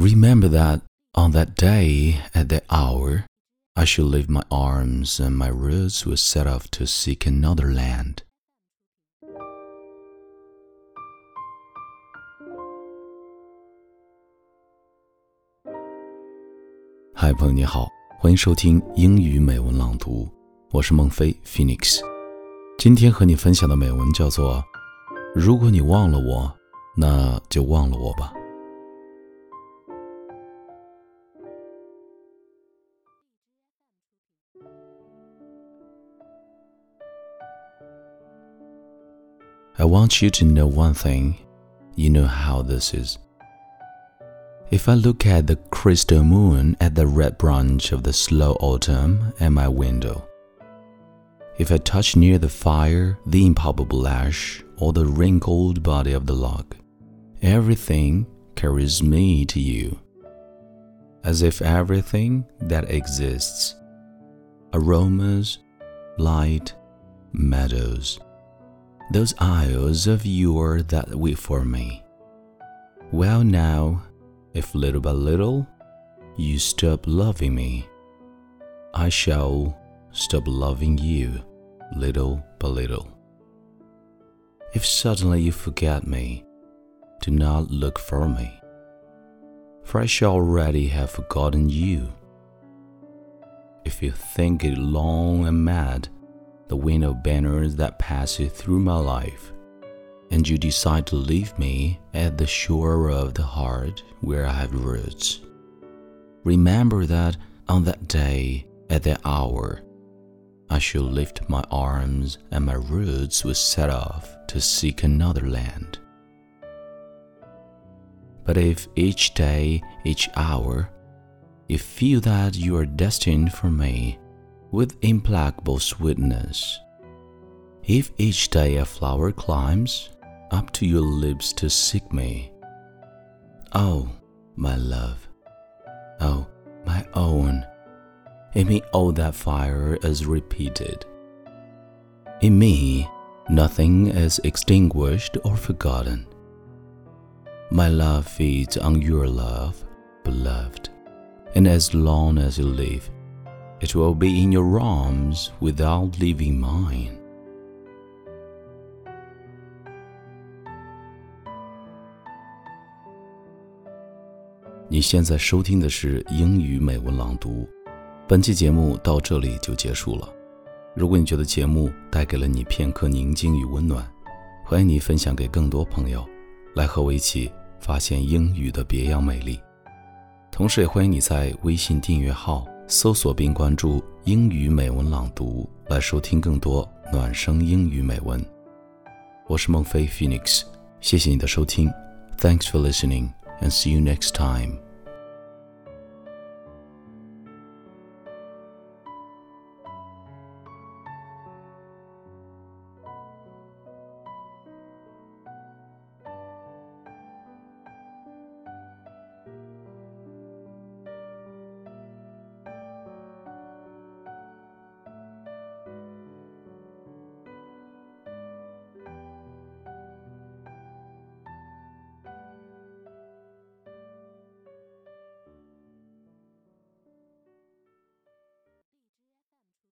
Remember that on that day, at that hour, I should leave my arms and my roots will set off to seek another land. 嗨，朋友你好，欢迎收听英语美文朗读，我是孟非 Phoenix。今天和你分享的美文叫做“如果你忘了我，那就忘了我吧”。I want you to know one thing. You know how this is. If I look at the crystal moon at the red branch of the slow autumn at my window, if I touch near the fire the impalpable ash or the wrinkled body of the log, everything carries me to you. As if everything that exists aromas, light, meadows, those isles of yore that wait for me. Well, now, if little by little you stop loving me, I shall stop loving you little by little. If suddenly you forget me, do not look for me, for I shall already have forgotten you. If you think it long and mad, the wind of banners that passes through my life, and you decide to leave me at the shore of the heart where I have roots. Remember that on that day, at that hour, I shall lift my arms and my roots will set off to seek another land. But if each day, each hour, you feel that you are destined for me with implacable sweetness, if each day a flower climbs up to your lips to seek me. Oh, my love. Oh, my own. In me, all that fire is repeated. In me, nothing is extinguished or forgotten. My love feeds on your love, beloved, and as long as you live, it will be in your arms without leaving mine. 你现在收听的是英语美文朗读，本期节目到这里就结束了。如果你觉得节目带给了你片刻宁静与温暖，欢迎你分享给更多朋友，来和我一起发现英语的别样美丽。同时，也欢迎你在微信订阅号搜索并关注“英语美文朗读”，来收听更多暖声英语美文。我是孟非 Phoenix，谢谢你的收听，Thanks for listening。and see you next time.